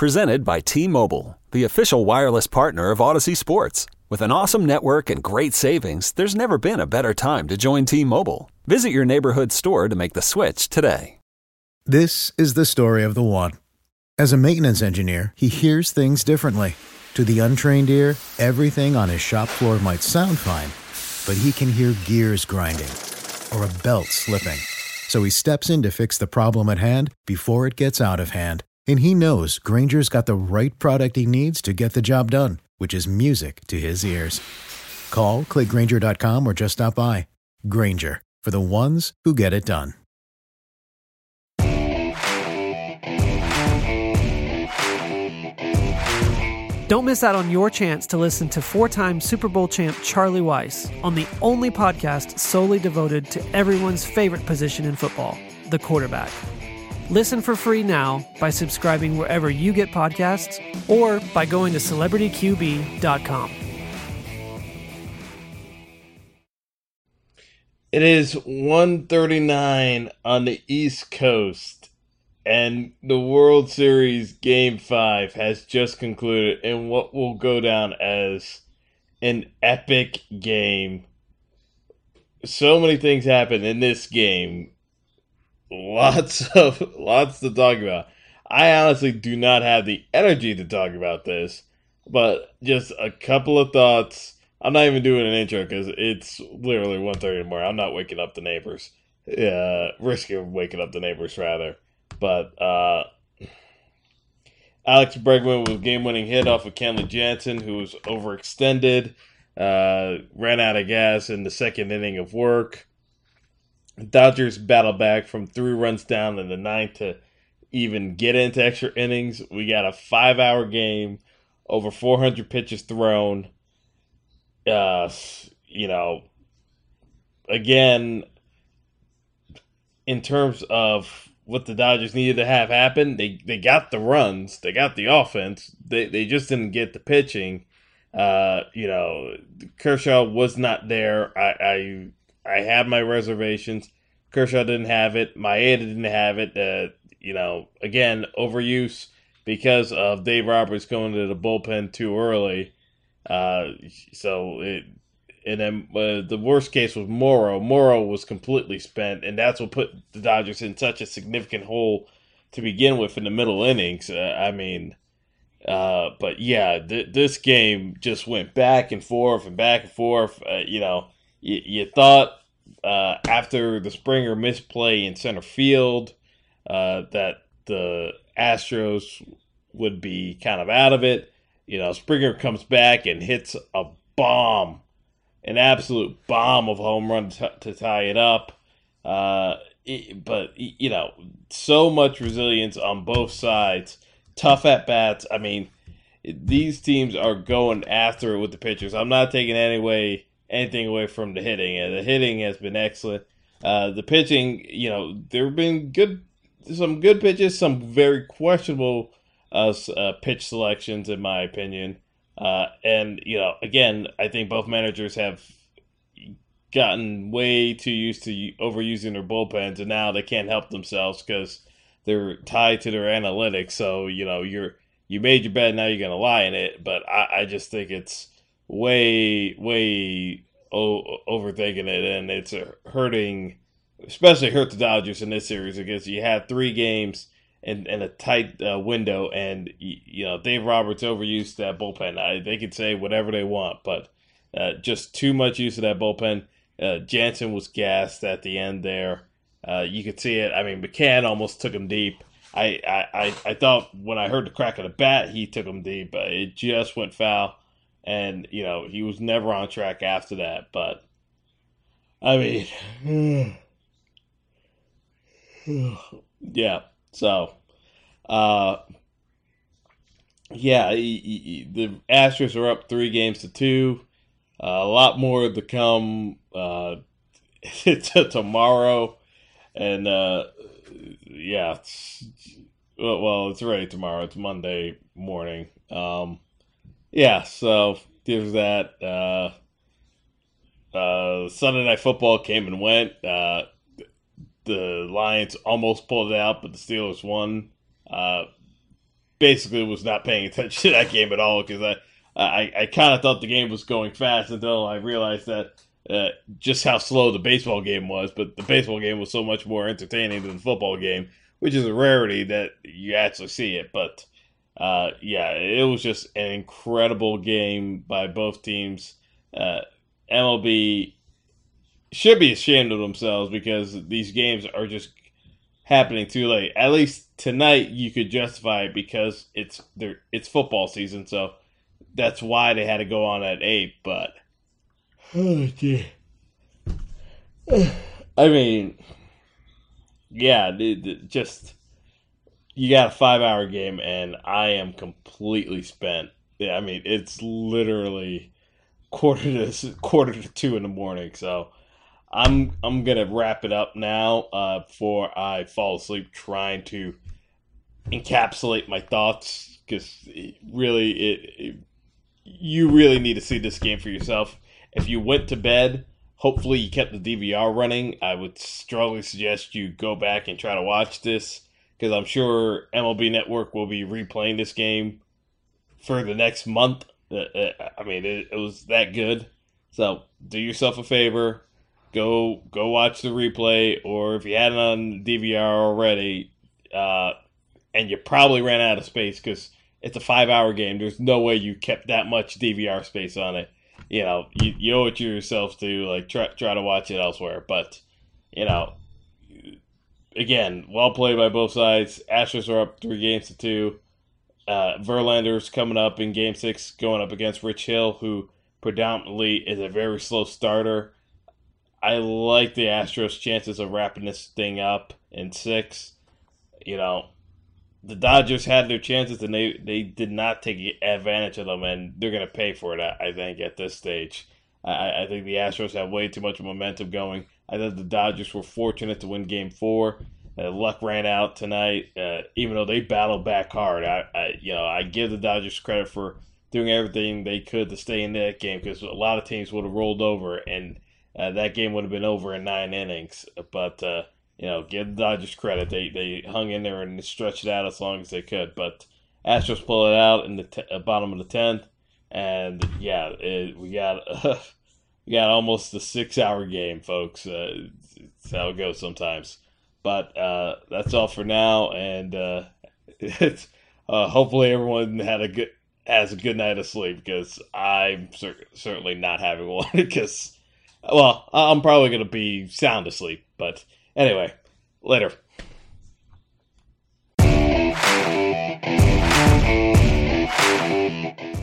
Presented by T Mobile, the official wireless partner of Audacy Sports. With an awesome network and great savings, there's never been a better time to join T Mobile. Visit your neighborhood store to make the switch today. This is the story of the one. As a maintenance engineer, he hears things differently. To the untrained ear, everything on his shop floor might sound fine, but he can hear gears grinding or a belt slipping. So he steps in to fix the problem at hand before it gets out of hand. And he knows Grainger's got the right product he needs to get the job done, which is music to his ears. Call, clickgrainger.com, or just stop by. Grainger, for the ones who get it done. Don't miss out on your chance to listen to four time Super Bowl champ Charlie Weis on the only podcast solely devoted to everyone's favorite position in football, the quarterback. Listen for free now by subscribing wherever you get podcasts or by going to celebrityqb.com. It is 139 on the East Coast and the World Series Game 5 has just concluded in what will go down as an epic game. So many things happened in this game. Lots of lots to talk about. I honestly do not have the energy to talk about this, but just a couple of thoughts. I'm not even doing an intro because it's literally 1.30 in the morning. I'm not waking up the neighbors. Uh, risking waking up the neighbors, rather. But uh, Alex Bregman with game winning hit off of Kenley Jansen, who was overextended, uh, ran out of gas in the second inning of work. Dodgers battle back from three runs down in the ninth to even get into extra innings. We got a five hour game, over 400 pitches thrown. Uh, you know, again, in terms of what the Dodgers needed to have happen. They they got the runs, they got the offense. They they just didn't get the pitching. Uh, you know, Kershaw was not there. I I I had my reservations. Kershaw didn't have it. Maeda didn't have it. Uh, you know, again, overuse because of Dave Roberts going to the bullpen too early. Uh, so it and then uh, the worst case was Morrow. Morrow was completely spent, and that's what put the Dodgers in such a significant hole to begin with in the middle innings. Uh, I mean, uh, but yeah, th- this game just went back and forth and back and forth. Uh, you know, y- you thought uh, after the Springer misplay in center field uh, that the Astros would be kind of out of it. You know, Springer comes back and hits a bomb an absolute bomb of home run t- to tie it up. Uh, it, but you know, so much resilience on both sides. Tough at bats. I mean, these teams are going after it with the pitchers. I'm not taking any way anything away from the hitting. And the hitting has been excellent. Uh, the pitching, you know, there have been good, some good pitches, some very questionable uh, uh, pitch selections, in my opinion. Uh, and you know, again, I think both managers have gotten way too used to overusing their bullpens, and now they can't help themselves because they're tied to their analytics. So you know, you're you made your bet, now you're gonna lie in it. But I, I just think it's way way o- overthinking it, and it's hurting, especially hurt the Dodgers in this series because you had three games and and a tight uh, window. And you know, Dave Roberts overused that bullpen. I, they could say whatever they want, but uh, just too much use of that bullpen. Uh, Jansen was gassed at the end there. Uh, you could see it. I mean, McCann almost took him deep. I, I, I thought when I heard the crack of the bat, he took him deep. But it just went foul, and you know he was never on track after that. But I mean, yeah, so, uh, yeah, he, he, the Astros are up three games to two. Uh, a lot more to come uh, tomorrow, and uh, yeah, it's, well, it's ready tomorrow. It's Monday morning. Um, yeah, so there's that. Uh, uh, Sunday night football came and went. Uh, the Lions almost pulled it out, but the Steelers won. Uh, basically was not paying attention to that game at all because I I, I kind of thought the game was going fast until I realized that uh, just how slow the baseball game was. But the baseball game was so much more entertaining than the football game, which is a rarity that you actually see it. But uh, yeah, it was just an incredible game by both teams. Uh, MLB should be ashamed of themselves because these games are just happening too late. At least tonight, you could justify it because it's it's football season, so that's why they had to go on at eight. But oh dear, I mean, yeah, just you got a five hour game, and I am completely spent. Yeah, I mean, it's literally quarter to quarter to two in the morning, so. I'm I'm gonna wrap it up now uh, before I fall asleep trying to encapsulate my thoughts because really it, it, you really need to see this game for yourself. If you went to bed, hopefully you kept the DVR running. I would strongly suggest you go back and try to watch this because I'm sure MLB Network will be replaying this game for the next month. Uh, uh, I mean, it, it was that good. So do yourself a favor, go go watch the replay, or if you had it on DVR already, uh, and you probably ran out of space because it's a five hour game. There's no way you kept that much DVR space on it. You know, you, you owe it to yourself to like try try to watch it elsewhere. But you know, again, well played by both sides. Astros are up three games to two. Uh, Verlander's coming up in Game Six, going up against Rich Hill, who predominantly is a very slow starter. I like the Astros' chances of wrapping this thing up in six. You know, the Dodgers had their chances and they, they did not take advantage of them, and they're going to pay for it, I, think, at this stage. I, I think the Astros have way too much momentum going. I thought the Dodgers were fortunate to win game four. Uh, luck ran out tonight, uh, even though they battled back hard. I, I, you know, I give the Dodgers credit for doing everything they could to stay in that game because a lot of teams would have rolled over, and uh, that game would have been over in nine innings. But uh, you know, give the Dodgers credit. They they hung in there and stretched it out as long as they could. But Astros pull it out in the t- uh, bottom of the tenth, and yeah, it, we got uh, we got almost a six-hour game, folks. Uh, it's how it goes sometimes. But uh, that's all for now, and uh, it's uh, hopefully everyone had a good has a good night of sleep because I'm cer- certainly not having one because well I'm probably to be sound asleep, but Anyway, later.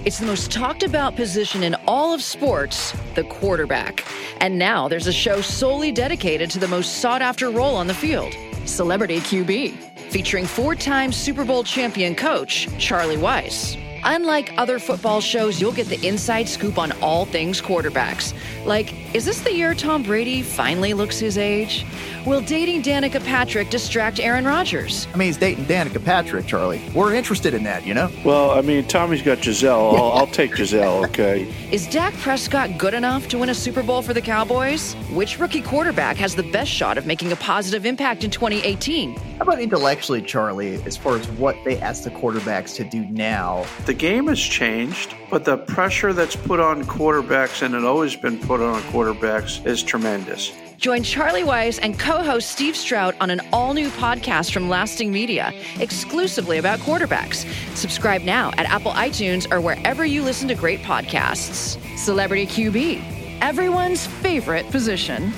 It's the most talked about position in all of sports, the quarterback. And now there's a show solely dedicated to the most sought after role on the field Celebrity QB, featuring four time Super Bowl champion coach Charlie Weis. Unlike other football shows, you'll get the inside scoop on all things quarterbacks. Like, is this the year Tom Brady finally looks his age? Will dating Danica Patrick distract Aaron Rodgers? I mean, he's dating Danica Patrick, Charlie. We're interested in that, you know? Well, I mean, Tommy's got Gisele. I'll, I'll take Gisele, okay? Is Dak Prescott good enough to win a Super Bowl for the Cowboys? Which rookie quarterback has the best shot of making a positive impact in 2018? How about intellectually, Charlie, as far as what they ask the quarterbacks to do now? The game has changed, but the pressure that's put on quarterbacks, and it always been put on quarterbacks, is tremendous. Join Charlie Weis and co host Steve Strout on an all new podcast from Lasting Media, exclusively about quarterbacks. Subscribe now at Apple iTunes or wherever you listen to great podcasts. Celebrity QB, everyone's favorite position.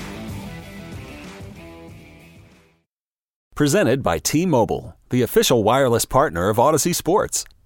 Presented by T Mobile, the official wireless partner of Audacy Sports.